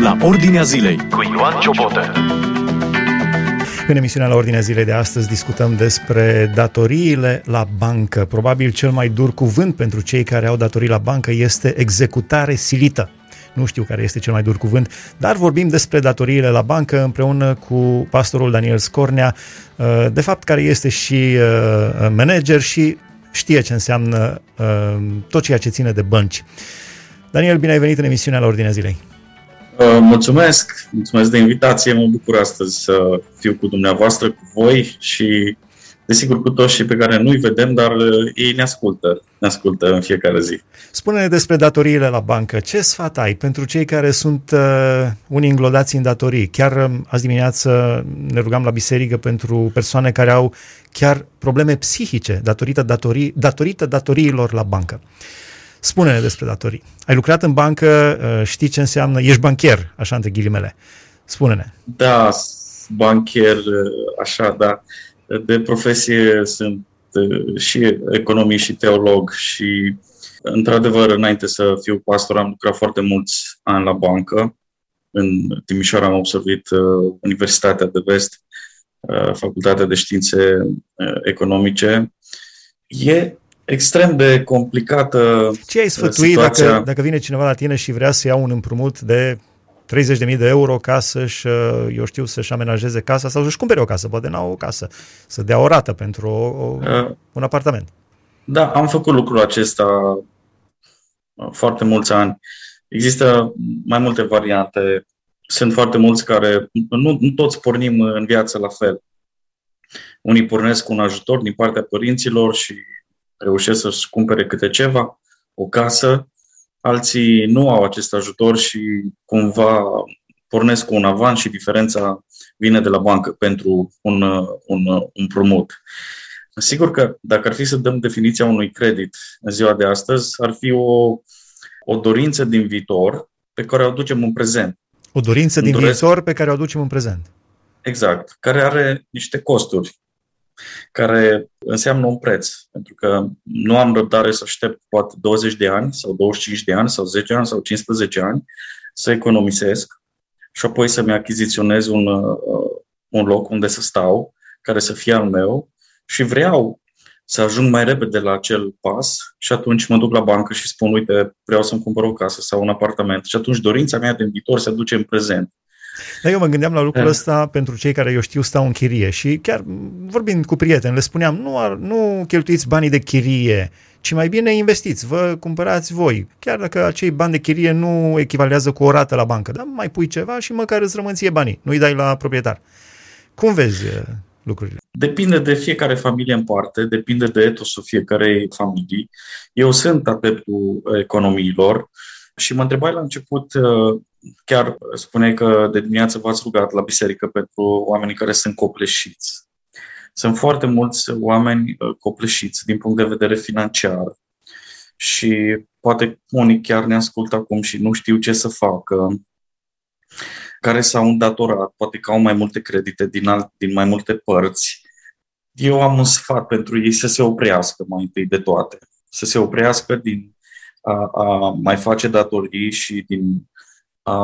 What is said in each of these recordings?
la Ordinea Zilei cu Ioan Ciobotă. În emisiunea la Ordinea Zilei de astăzi discutăm despre datoriile la bancă. Probabil cel mai dur cuvânt pentru cei care au datorii la bancă este executare silită. Nu știu care este cel mai dur cuvânt, dar vorbim despre datoriile la bancă împreună cu pastorul Daniel Scornea, uh, de fapt care este și uh, manager și știe ce înseamnă uh, tot ceea ce ține de bănci. Daniel, bine ai venit în emisiunea la Ordinea Zilei. Mulțumesc, mulțumesc de invitație, mă bucur astăzi să fiu cu dumneavoastră, cu voi și desigur cu toți și pe care nu-i vedem, dar uh, ei ne ascultă, ne ascultă în fiecare zi. Spune-ne despre datoriile la bancă. Ce sfat ai pentru cei care sunt uh, unii înglodați în datorii? Chiar uh, azi dimineață ne rugam la biserică pentru persoane care au chiar probleme psihice datorită, datorii, datorită datoriilor la bancă. Spune-ne despre datorii. Ai lucrat în bancă, uh, știi ce înseamnă, ești bancher, așa între ghilimele. Spune-ne. Da, bancher, uh, așa, da de profesie sunt și economist și teolog și, într-adevăr, înainte să fiu pastor, am lucrat foarte mulți ani la bancă. În Timișoara am observat Universitatea de Vest, Facultatea de Științe Economice. E extrem de complicată Ce ai sfătui dacă, dacă vine cineva la tine și vrea să ia un împrumut de 30.000 de euro ca să-și, uh, eu știu, să-și amenajeze casa sau să-și cumpere o casă, poate n-au o casă, să dea o rată pentru o, o, uh, un apartament. Da, am făcut lucrul acesta uh, foarte mulți ani. Există mai multe variante. Sunt foarte mulți care, nu, nu toți pornim în viață la fel. Unii pornesc cu un ajutor din partea părinților și reușesc să-și cumpere câte ceva, o casă, alții nu au acest ajutor și cumva pornesc cu un avans și diferența vine de la bancă pentru un, un împrumut. Sigur că dacă ar fi să dăm definiția unui credit în ziua de astăzi, ar fi o, o dorință din viitor pe care o aducem în prezent. O dorință din doresc... viitor pe care o aducem în prezent. Exact, care are niște costuri care înseamnă un preț. Pentru că nu am răbdare să aștept poate 20 de ani sau 25 de ani sau 10 ani sau 15 ani să economisesc și apoi să-mi achiziționez un, uh, un loc unde să stau, care să fie al meu și vreau să ajung mai repede la acel pas și atunci mă duc la bancă și spun, uite, vreau să-mi cumpăr o casă sau un apartament. Și atunci dorința mea din viitor se duce în prezent. Dar eu mă gândeam la lucrul ăsta pentru cei care, eu știu, stau în chirie și chiar vorbind cu prieteni, le spuneam, nu, ar, nu cheltuiți banii de chirie, ci mai bine investiți, vă cumpărați voi. Chiar dacă acei bani de chirie nu echivalează cu o rată la bancă, dar mai pui ceva și măcar îți rămân ție banii, nu-i dai la proprietar. Cum vezi uh, lucrurile? Depinde de fiecare familie în parte, depinde de etosul fiecarei familii. Eu sunt adeptul economiilor și mă întrebai la început uh, chiar spuneai că de dimineață v-ați rugat la biserică pentru oamenii care sunt copleșiți. Sunt foarte mulți oameni uh, copleșiți din punct de vedere financiar și poate unii chiar ne ascultă acum și nu știu ce să facă, care s-au îndatorat, poate că au mai multe credite din, alt, din mai multe părți. Eu am un sfat pentru ei să se oprească mai întâi de toate, să se oprească din a, a mai face datorii și din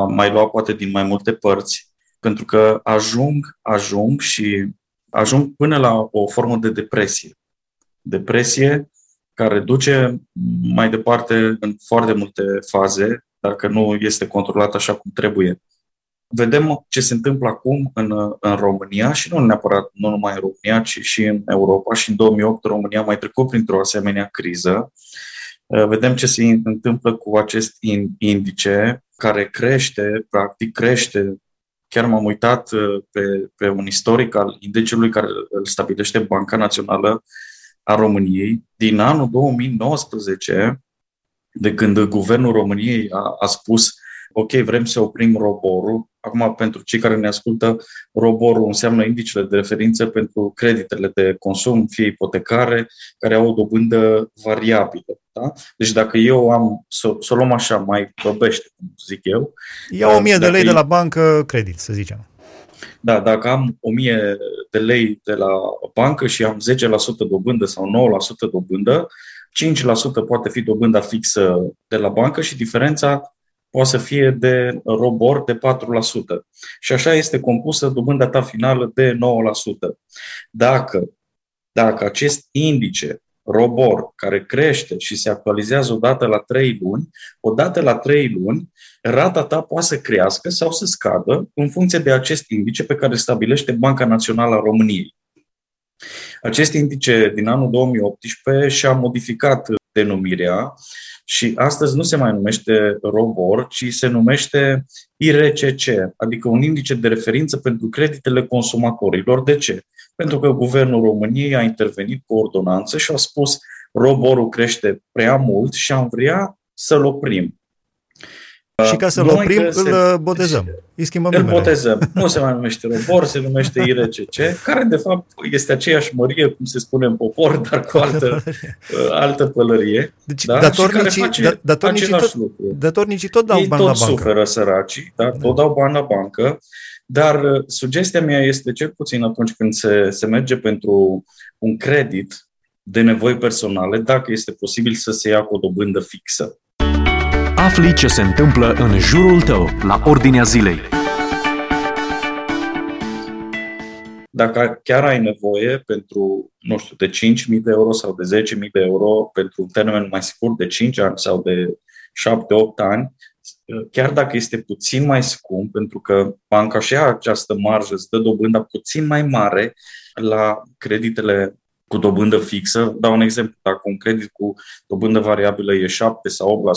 mai lua poate din mai multe părți, pentru că ajung, ajung și ajung până la o formă de depresie. Depresie care duce mai departe în foarte multe faze, dacă nu este controlat așa cum trebuie. Vedem ce se întâmplă acum în, în România și nu neapărat nu numai în România, ci și în Europa și în 2008 România mai trecut printr-o asemenea criză. Vedem ce se întâmplă cu acest indice care crește, practic crește. Chiar m-am uitat uh, pe, pe un istoric al indexului care îl stabilește Banca Națională a României din anul 2019, de când guvernul României a, a spus ok, vrem să oprim roborul. Acum, pentru cei care ne ascultă, roborul înseamnă indicele de referință pentru creditele de consum, fie ipotecare, care au o dobândă variabilă. Da? Deci dacă eu am, să, să o luăm așa, mai băbește, cum zic eu. Iau 1000 de lei de la bancă credit, să zicem. Da, dacă am 1000 de lei de la bancă și am 10% dobândă sau 9% dobândă, 5% poate fi dobânda fixă de la bancă și diferența poate să fie de robor de 4%. Și așa este compusă dobânda ta finală de 9%. Dacă, dacă acest indice robor care crește și se actualizează odată la 3 luni, odată la 3 luni, rata ta poate să crească sau să scadă în funcție de acest indice pe care stabilește Banca Națională a României. Acest indice din anul 2018 și-a modificat denumirea și astăzi nu se mai numește ROBOR, ci se numește IRCC, adică un indice de referință pentru creditele consumatorilor. De ce? Pentru că Guvernul României a intervenit cu ordonanță și a spus roborul crește prea mult și am vrea să-l oprim. Și ca să-l oprim, îl se... botezăm. Îi schimbăm Îl numele. botezăm. Nu se mai numește robor, se numește IRCC, care de fapt este aceeași mărie, cum se spune în popor, dar cu altă, altă pălărie. Deci da? datornicii, face da, datornicii, tot, lucru. datornicii tot dau Ei bani tot la bancă. suferă săracii, da? tot dau bani la bancă, dar uh, sugestia mea este, cel puțin atunci când se, se merge pentru un credit de nevoi personale, dacă este posibil să se ia cu o dobândă fixă. Afli ce se întâmplă în jurul tău, la Ordinea Zilei. Dacă chiar ai nevoie pentru, nu știu, de 5.000 de euro sau de 10.000 de euro pentru un termen mai scurt de 5 ani sau de 7-8 ani, chiar dacă este puțin mai scump, pentru că banca și ia această marjă, îți dă dobânda puțin mai mare la creditele cu dobândă fixă. Dau un exemplu, dacă un credit cu dobândă variabilă e 7 sau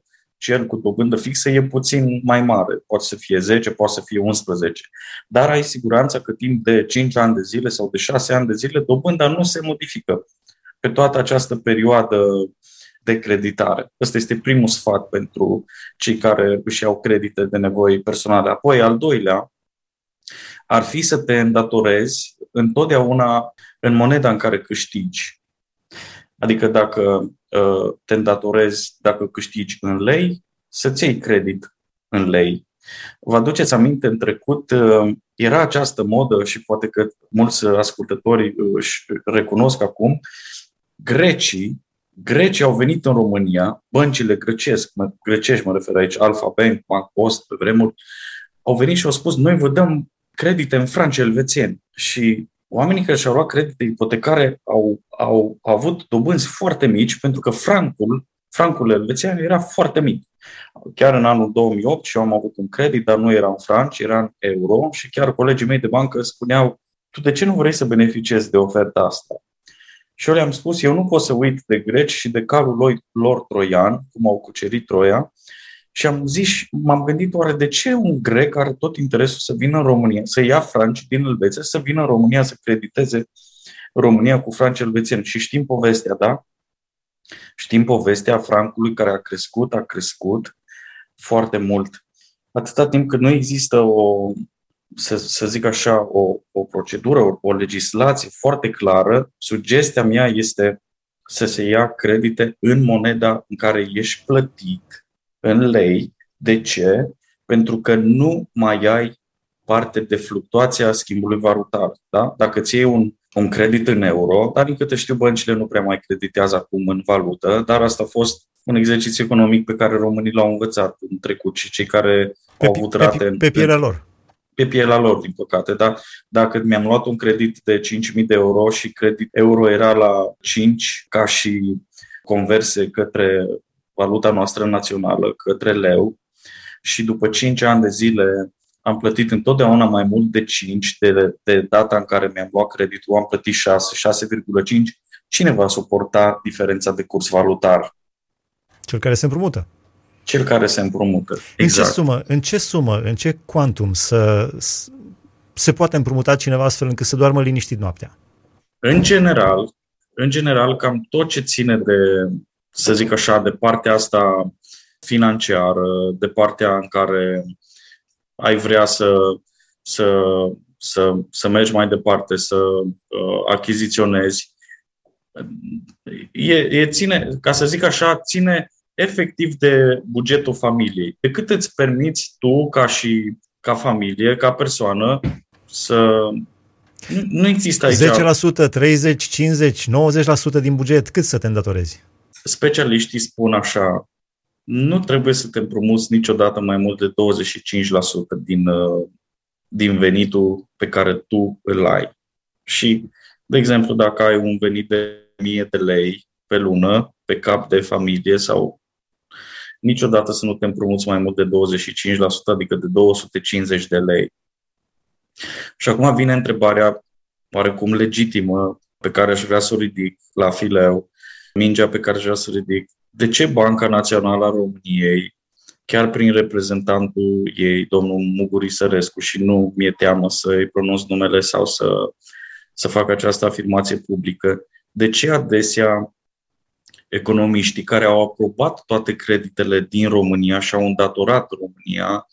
8%, cel cu dobândă fixă e puțin mai mare. Poate să fie 10, poate să fie 11. Dar ai siguranța că timp de 5 ani de zile sau de 6 ani de zile dobânda nu se modifică pe toată această perioadă de creditare. Ăsta este primul sfat pentru cei care își iau credite de nevoi personale. Apoi, al doilea, ar fi să te îndatorezi întotdeauna în moneda în care câștigi. Adică dacă uh, te îndatorezi, dacă câștigi în lei, să-ți iei credit în lei. Vă aduceți aminte, în trecut uh, era această modă și poate că mulți ascultători își recunosc acum, grecii Grecii au venit în România, băncile grecesc, mă, grecești mă refer aici, Alfa Bank, Bank Post, pe vremuri, au venit și au spus, noi vă dăm credite în franci elvețieni. Și oamenii care și-au luat credite ipotecare au, au, au avut dobânzi foarte mici pentru că francul, francul elvețian era foarte mic. Chiar în anul 2008 și eu am avut un credit, dar nu era în franci, era în euro și chiar colegii mei de bancă spuneau, tu de ce nu vrei să beneficiezi de oferta asta? Și eu le-am spus, eu nu pot să uit de greci și de carul lor, lor troian, cum au cucerit Troia, și am zis, m-am gândit oare de ce un grec are tot interesul să vină în România, să ia franci din Elveția, să vină în România să crediteze România cu franci elvețieni. Și știm povestea, da? Știm povestea francului care a crescut, a crescut foarte mult. Atâta timp cât nu există o, să, să zic așa, o, o procedură, o, o legislație foarte clară, sugestia mea este să se ia credite în moneda în care ești plătit, în lei. De ce? Pentru că nu mai ai parte de fluctuația schimbului valutar. Da? Dacă ți iei un, un credit în euro, dar din câte știu, băncile nu prea mai creditează acum în valută, dar asta a fost un exercițiu economic pe care românii l-au învățat în trecut și cei care pe, au avut rate... Pe, pe pielea lor pe pielea lor, din păcate. Dar dacă mi-am luat un credit de 5.000 de euro și credit euro era la 5 ca și converse către valuta noastră națională, către leu, și după 5 ani de zile am plătit întotdeauna mai mult de 5 de, de data în care mi-am luat creditul, am plătit 6, 6,5. Cine va suporta diferența de curs valutar? Cel care se împrumută cel care se împrumută. Exact. În ce exact. sumă, în ce sumă, în ce quantum să, se poate împrumuta cineva astfel încât să doarmă liniștit noaptea? În general, în general, cam tot ce ține de, să zic așa, de partea asta financiară, de partea în care ai vrea să, să, să, să mergi mai departe, să uh, achiziționezi, e, e ține, ca să zic așa, ține efectiv de bugetul familiei. De cât îți permiți tu, ca și ca familie, ca persoană, să... Nu există aici... 10%, 30, 50, 90% din buget, cât să te îndatorezi? Specialiștii spun așa, nu trebuie să te împrumuți niciodată mai mult de 25% din, uh, din venitul pe care tu îl ai. Și, de exemplu, dacă ai un venit de 1000 de lei pe lună, pe cap de familie sau niciodată să nu te împrumuți mai mult de 25%, adică de 250 de lei. Și acum vine întrebarea oarecum legitimă pe care aș vrea să o ridic la fileu, mingea pe care aș vrea să o ridic. De ce Banca Națională a României, chiar prin reprezentantul ei, domnul Muguri Sărescu, și nu mi-e teamă să-i pronunț numele sau să, să fac această afirmație publică, de ce adesea economiștii care au aprobat toate creditele din România și au îndatorat România,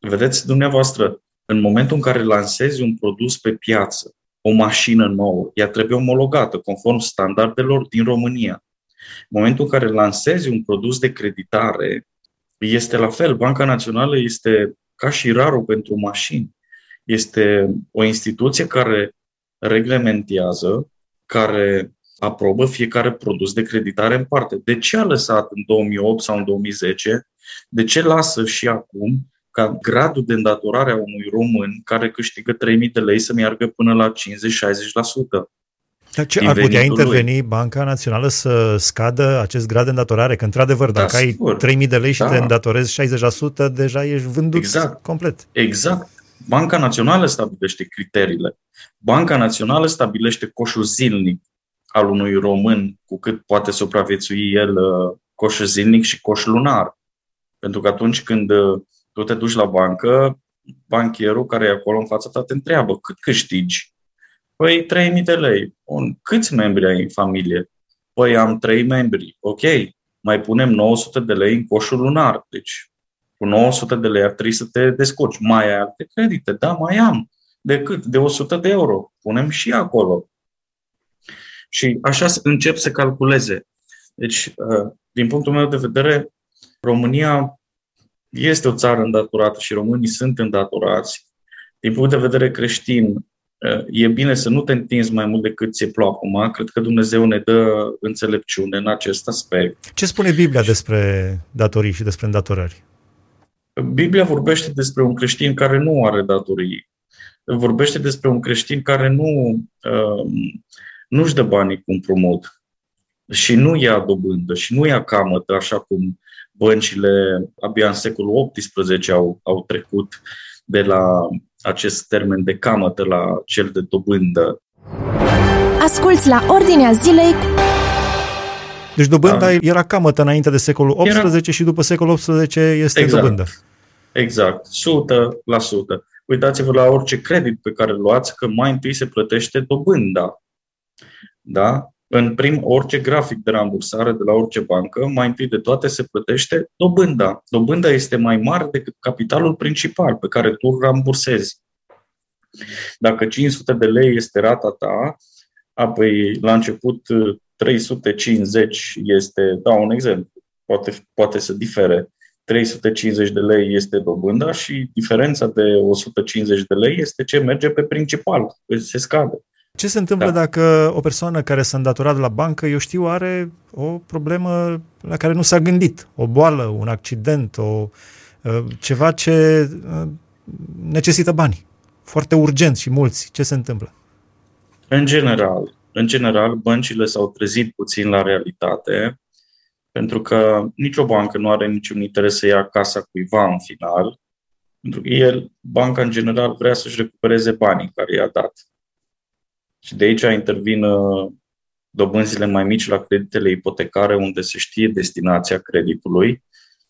vedeți dumneavoastră, în momentul în care lansezi un produs pe piață, o mașină nouă, ea trebuie omologată conform standardelor din România. În momentul în care lansezi un produs de creditare, este la fel. Banca Națională este ca și rarul pentru mașini. Este o instituție care reglementează, care aprobă fiecare produs de creditare în parte. De ce a lăsat în 2008 sau în 2010? De ce lasă și acum ca gradul de îndatorare a unui român care câștigă 3.000 de lei să meargă până la 50-60%? Dar ce ar putea interveni lui. Banca Națională să scadă acest grad de îndatorare? Că, într-adevăr, da, dacă sigur. ai 3.000 de lei și da. te îndatorezi 60%, deja ești vândut exact. complet. Exact. Banca Națională stabilește criteriile. Banca Națională stabilește coșul zilnic al unui român cu cât poate supraviețui el uh, coș zilnic și coș lunar. Pentru că atunci când uh, tu te duci la bancă, bancherul care e acolo în fața ta te întreabă cât câștigi. Păi 3.000 de lei. Bun. Câți membri ai în familie? Păi am 3 membri. Ok. Mai punem 900 de lei în coșul lunar. Deci cu 900 de lei ar trebui să te descurci. Mai ai alte credite? Da, mai am. De cât? De 100 de euro. Punem și acolo. Și așa încep să calculeze. Deci, uh, din punctul meu de vedere, România este o țară îndatorată și românii sunt îndatorați. Din punct de vedere creștin, uh, e bine să nu te întinzi mai mult decât ți-e plouă acum. Cred că Dumnezeu ne dă înțelepciune în acest aspect. Ce spune Biblia despre datorii și despre îndatorări? Biblia vorbește despre un creștin care nu are datorii. Vorbește despre un creștin care nu uh, nu-și dă banii cu împrumut și nu ia dobândă și nu ia camătă, așa cum băncile abia în secolul XVIII au, au trecut de la acest termen de camătă la cel de dobândă. Asculți la Ordinea Zilei deci dobânda da. era camătă înainte de secolul XVIII era... și după secolul XVIII este exact. dobândă. Exact, 100%. Uitați-vă la orice credit pe care îl luați, că mai întâi se plătește dobânda. Da? În prim, orice grafic de rambursare de la orice bancă, mai întâi de toate se plătește dobânda. Dobânda este mai mare decât capitalul principal pe care tu îl rambursezi. Dacă 500 de lei este rata ta, apoi la început 350 este, dau un exemplu, poate, poate să difere, 350 de lei este dobânda și diferența de 150 de lei este ce merge pe principal, se scade. Ce se întâmplă da. dacă o persoană care s-a îndatorat la bancă, eu știu, are o problemă la care nu s-a gândit, o boală, un accident, o, ă, ceva ce ă, necesită bani, foarte urgent și mulți. Ce se întâmplă? În general, în general, băncile s-au trezit puțin la realitate, pentru că nicio bancă nu are niciun interes să ia casa cuiva în final, pentru că el, banca în general, vrea să-și recupereze banii care i-a dat. Și de aici intervin uh, dobânzile mai mici la creditele ipotecare, unde se știe destinația creditului,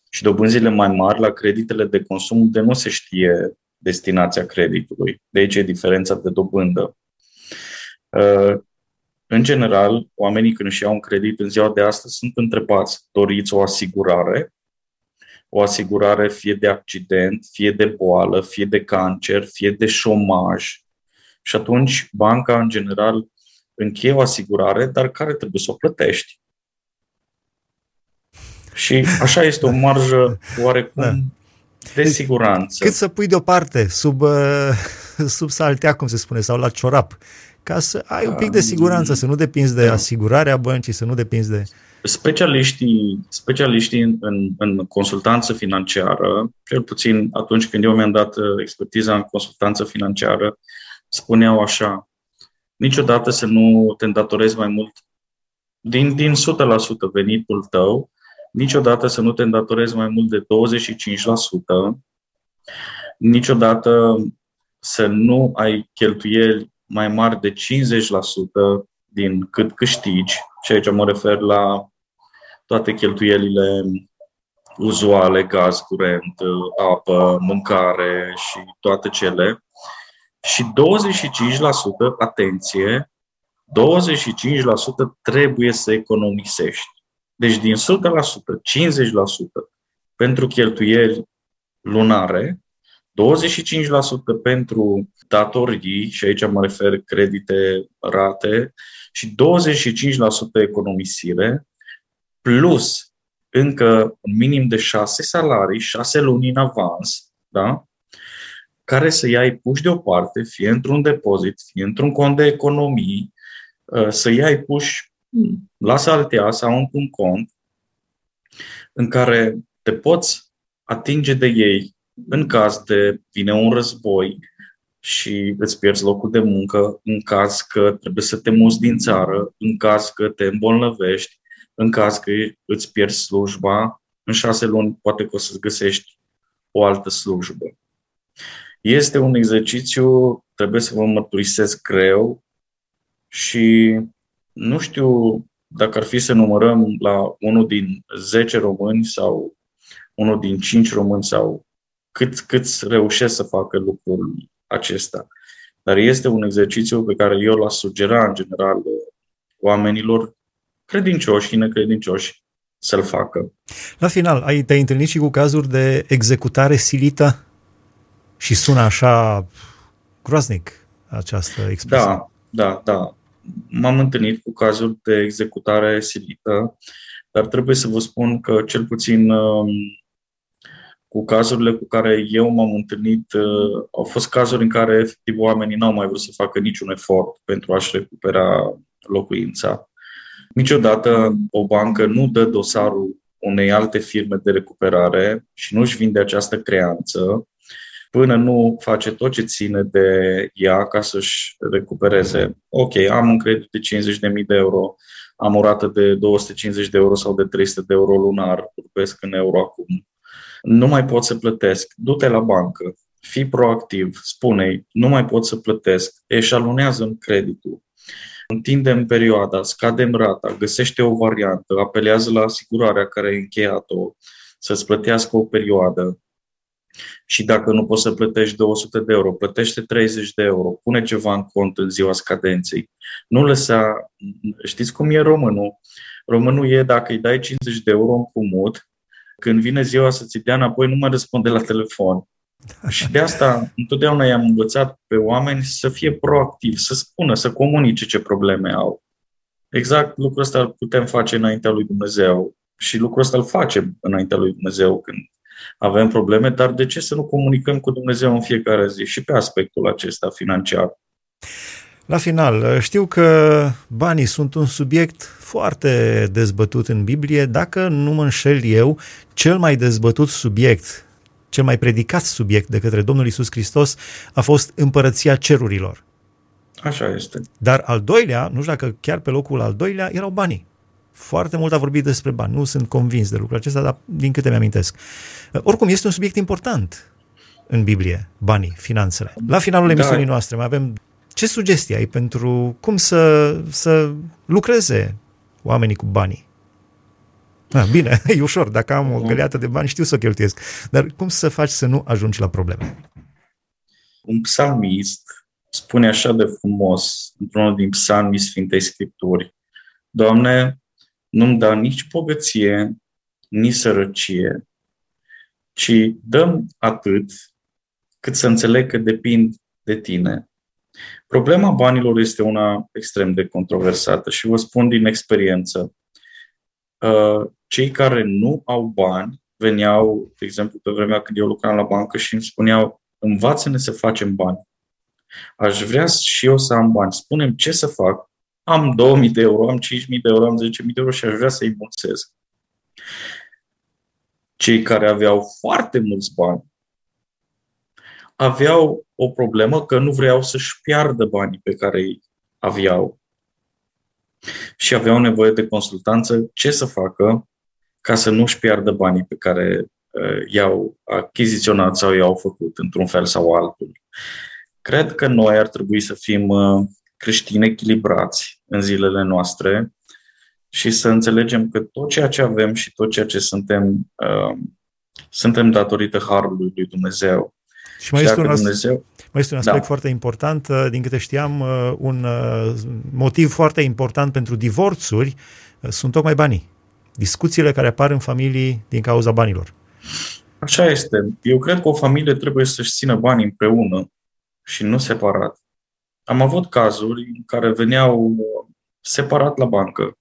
și dobânzile mai mari la creditele de consum, unde nu se știe destinația creditului. De aici e diferența de dobândă. Uh, în general, oamenii când își iau un credit în ziua de astăzi sunt întrebați, doriți o asigurare? O asigurare fie de accident, fie de boală, fie de cancer, fie de șomaj, și atunci banca, în general, încheie o asigurare, dar care trebuie să o plătești. Și așa este o marjă oarecum da. de deci, siguranță. Cât să pui deoparte, sub, uh, sub saltea, cum se spune, sau la ciorap, ca să ai un pic de siguranță, să nu depinzi de da. asigurarea băncii, să nu depinzi de... Specialiștii, specialiștii în, în, în consultanță financiară, cel puțin atunci când eu mi-am dat uh, expertiza în consultanță financiară, spuneau așa, niciodată să nu te îndatorezi mai mult din, din 100% venitul tău, niciodată să nu te îndatorezi mai mult de 25%, niciodată să nu ai cheltuieli mai mari de 50% din cât câștigi, și aici mă refer la toate cheltuielile uzuale, gaz, curent, apă, mâncare și toate cele. Și 25%, atenție, 25% trebuie să economisești. Deci din 100%, 50% pentru cheltuieli lunare, 25% pentru datorii, și aici mă refer credite, rate, și 25% economisire, plus încă un minim de 6 salarii, 6 luni în avans, da? Care să iai puși deoparte, fie într-un depozit, fie într-un cont de economii, uh, să iai puși la saltea sau într-un cont în care te poți atinge de ei în caz de vine un război și îți pierzi locul de muncă, în caz că trebuie să te muți din țară, în caz că te îmbolnăvești, în caz că îți pierzi slujba, în șase luni poate că o să-ți găsești o altă slujbă. Este un exercițiu, trebuie să vă mărturisesc greu și nu știu dacă ar fi să numărăm la unul din 10 români sau unul din 5 români sau cât, cât reușesc să facă lucrul acesta. Dar este un exercițiu pe care eu l-aș sugera în general oamenilor credincioși și necredincioși să-l facă. La final, ai, te-ai întâlnit și cu cazuri de executare silită și sună așa groaznic această expresie. Da, da, da. M-am întâlnit cu cazuri de executare silită, dar trebuie să vă spun că cel puțin um, cu cazurile cu care eu m-am întâlnit, uh, au fost cazuri în care efectiv oamenii n-au mai vrut să facă niciun efort pentru a-și recupera locuința. Niciodată o bancă nu dă dosarul unei alte firme de recuperare și nu își vinde această creanță până nu face tot ce ține de ea ca să-și recupereze. Ok, am un credit de 50.000 de euro, am o rată de 250 de euro sau de 300 de euro lunar, vorbesc în euro acum. Nu mai pot să plătesc. Du-te la bancă, fii proactiv, spune nu mai pot să plătesc, eșalunează în creditul, întindem perioada, scadem rata, găsește o variantă, apelează la asigurarea care ai încheiat-o, să-ți plătească o perioadă, și dacă nu poți să plătești 200 de euro, plătește 30 de euro, pune ceva în cont în ziua scadenței. Nu lăsa, știți cum e românul? Românul e dacă îi dai 50 de euro împrumut, când vine ziua să ți dea înapoi, nu mai răspunde la telefon. Și de asta întotdeauna i-am învățat pe oameni să fie proactivi, să spună, să comunice ce probleme au. Exact lucrul ăsta îl putem face înaintea lui Dumnezeu și lucrul ăsta îl facem înaintea lui Dumnezeu când avem probleme, dar de ce să nu comunicăm cu Dumnezeu în fiecare zi și pe aspectul acesta financiar? La final, știu că banii sunt un subiect foarte dezbătut în Biblie. Dacă nu mă înșel eu, cel mai dezbătut subiect, cel mai predicat subiect de către Domnul Isus Hristos a fost împărăția cerurilor. Așa este. Dar al doilea, nu știu dacă chiar pe locul al doilea, erau banii. Foarte mult a vorbit despre bani. Nu sunt convins de lucrul acesta, dar din câte mi-amintesc. Oricum, este un subiect important în Biblie, banii, finanțele. La finalul da. emisiunii noastre mai avem ce sugestii ai pentru cum să, să lucreze oamenii cu banii? Ah, bine, e ușor. Dacă am o găleată de bani, știu să o cheltuiesc. Dar cum să faci să nu ajungi la probleme? Un psalmist spune așa de frumos, într-unul din psalmii Sfintei Scripturi, Doamne, nu-mi da nici bogăție, nici sărăcie, ci dăm atât cât să înțeleg că depind de tine. Problema banilor este una extrem de controversată și vă spun din experiență. Uh, cei care nu au bani veneau, de exemplu, pe vremea când eu lucram la bancă și îmi spuneau, învață-ne să facem bani. Aș vrea și eu să am bani. Spunem ce să fac am 2000 de euro, am 5000 de euro, am 10.000 de euro și aș vrea să-i mulțesc. Cei care aveau foarte mulți bani aveau o problemă că nu vreau să-și piardă banii pe care îi aveau. Și aveau nevoie de consultanță ce să facă ca să nu-și piardă banii pe care uh, i-au achiziționat sau i-au făcut într-un fel sau altul. Cred că noi ar trebui să fim uh, creștini echilibrați în zilele noastre și să înțelegem că tot ceea ce avem și tot ceea ce suntem, uh, suntem datorită Harului lui Dumnezeu. Și mai, și este, un Dumnezeu... mai este un aspect da. foarte important, uh, din câte știam, uh, un uh, motiv foarte important pentru divorțuri sunt tocmai banii. Discuțiile care apar în familii din cauza banilor. Așa este. Eu cred că o familie trebuie să-și țină banii împreună și nu separat. Am avut cazuri în care veneau separat la bancă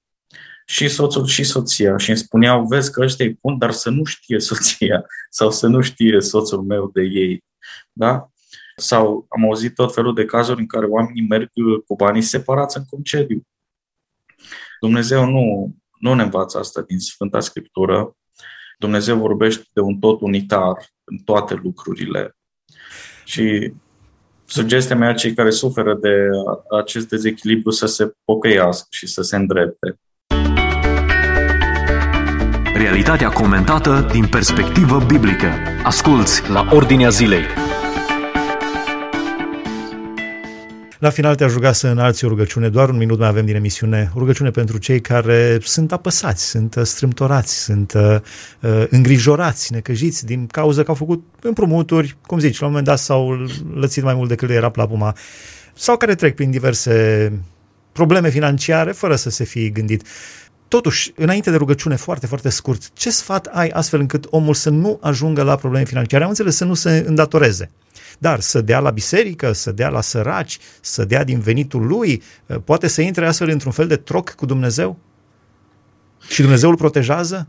și soțul și soția și îmi spuneau, vezi că ăștia îi pun, dar să nu știe soția sau să nu știe soțul meu de ei. Da? Sau am auzit tot felul de cazuri în care oamenii merg cu banii separați în concediu. Dumnezeu nu, nu ne învață asta din Sfânta Scriptură. Dumnezeu vorbește de un tot unitar în toate lucrurile. Și sugestia mea cei care suferă de acest dezechilibru să se pocăiască și să se îndrepte. Realitatea comentată din perspectivă biblică. Asculți la Ordinea Zilei. La final te-aș ruga să înalți o rugăciune, doar un minut mai avem din emisiune, o rugăciune pentru cei care sunt apăsați, sunt strâmtorați, sunt uh, uh, îngrijorați, necăjiți din cauza că au făcut împrumuturi, cum zici, la un moment dat s-au lățit mai mult decât le era plapuma, sau care trec prin diverse probleme financiare fără să se fie gândit. Totuși, înainte de rugăciune, foarte, foarte scurt, ce sfat ai astfel încât omul să nu ajungă la probleme financiare? Am înțeles să nu se îndatoreze. Dar să dea la biserică, să dea la săraci, să dea din venitul lui, eh, poate să intre astfel într-un fel de troc cu Dumnezeu? Și Dumnezeu îl protejează?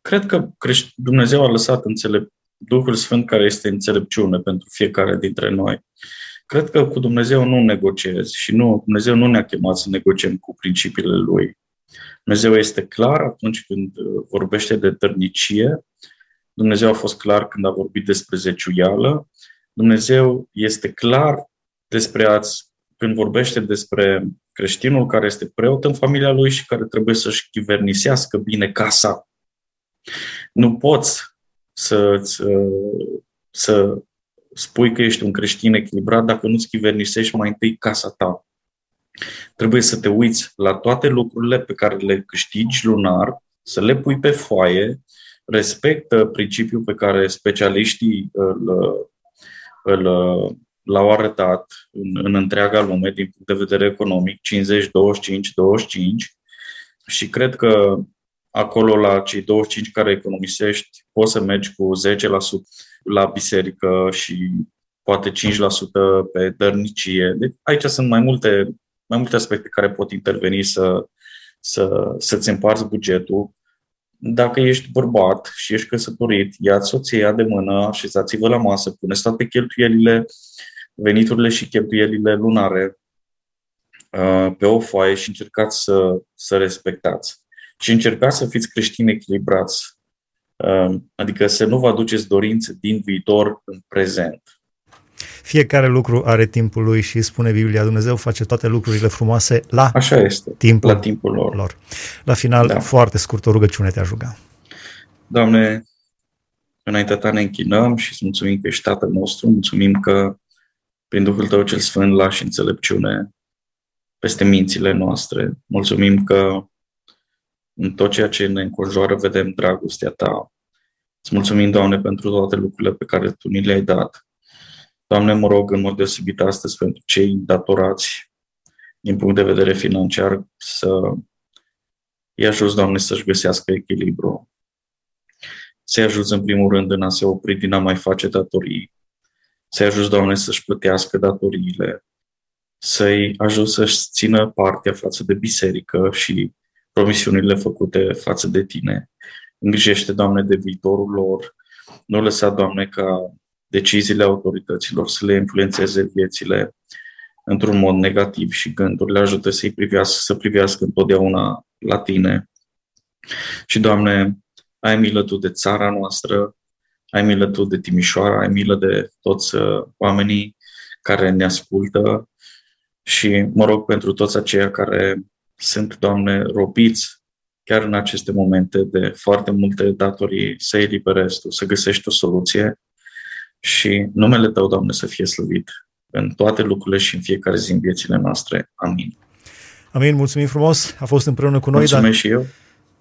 Cred că Dumnezeu a lăsat înțelep- Duhul Sfânt care este înțelepciune pentru fiecare dintre noi. Cred că cu Dumnezeu nu negociez și nu, Dumnezeu nu ne-a chemat să negociem cu principiile Lui. Dumnezeu este clar atunci când uh, vorbește de tărnicie, Dumnezeu a fost clar când a vorbit despre zeciuială, Dumnezeu este clar despre ați, când vorbește despre creștinul care este preot în familia lui și care trebuie să-și chivernisească bine casa. Nu poți să, să, să spui că ești un creștin echilibrat dacă nu-ți chivernisești mai întâi casa ta. Trebuie să te uiți la toate lucrurile pe care le câștigi lunar, să le pui pe foaie, respectă principiul pe care specialiștii îl, îl, l-au arătat în, în întreaga lume din punct de vedere economic, 50, 25, 25 și cred că acolo la cei 25 care economisești poți să mergi cu 10% la biserică și poate 5% pe dărnicie. Deci aici sunt mai multe mai multe aspecte care pot interveni să, să, să-ți împarți bugetul. Dacă ești bărbat și ești căsătorit, ia-ți soția de mână, așezați-vă la masă, puneți toate cheltuielile, veniturile și cheltuielile lunare uh, pe o foaie și încercați să, să respectați. Și încercați să fiți creștini echilibrați, uh, adică să nu vă aduceți dorințe din viitor în prezent. Fiecare lucru are timpul lui și spune Biblia, Dumnezeu face toate lucrurile frumoase la Așa este, timpul, la timpul lor. lor. La final, da. foarte scurt, o rugăciune te-aș ruga. Doamne, înaintea ta ne închinăm și îți mulțumim că ești Tatăl nostru, mulțumim că prin Duhul Tău cel Sfânt lași înțelepciune peste mințile noastre. Mulțumim că în tot ceea ce ne înconjoară vedem dragostea Ta. Îți mulțumim, Doamne, pentru toate lucrurile pe care Tu ni le-ai dat. Doamne, mă rog în mod deosebit astăzi pentru cei datorați din punct de vedere financiar să îi ajut, Doamne, să-și găsească echilibru. Să-i ajut în primul rând în a se opri din a mai face datorii. Să-i ajut, Doamne, să-și plătească datoriile. Să-i ajut să-și țină partea față de biserică și promisiunile făcute față de Tine. Îngrijește, Doamne, de viitorul lor. Nu lăsa, Doamne, ca deciziile autorităților, să le influențeze viețile. într-un mod negativ și gândurile ajută să-i privească, să privească întotdeauna la tine. Și, Doamne, ai milă Tu de țara noastră, ai milă Tu de Timișoara, ai milă de toți uh, oamenii care ne ascultă și mă rog pentru toți aceia care sunt, Doamne, robiți chiar în aceste momente de foarte multe datorii să eliberezi Tu, să găsești o soluție și numele Tău, Doamne, să fie slăvit în toate lucrurile și în fiecare zi în viețile noastre. Amin. Amin, mulțumim frumos. A fost împreună cu noi. Mulțumesc Dan... și eu.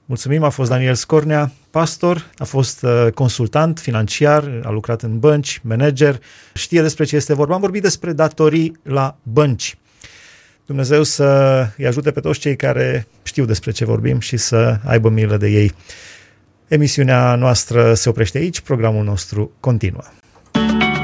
Mulțumim, a fost Daniel Scornea, pastor, a fost uh, consultant financiar, a lucrat în bănci, manager, știe despre ce este vorba. Am vorbit despre datorii la bănci. Dumnezeu să îi ajute pe toți cei care știu despre ce vorbim și să aibă milă de ei. Emisiunea noastră se oprește aici, programul nostru continuă.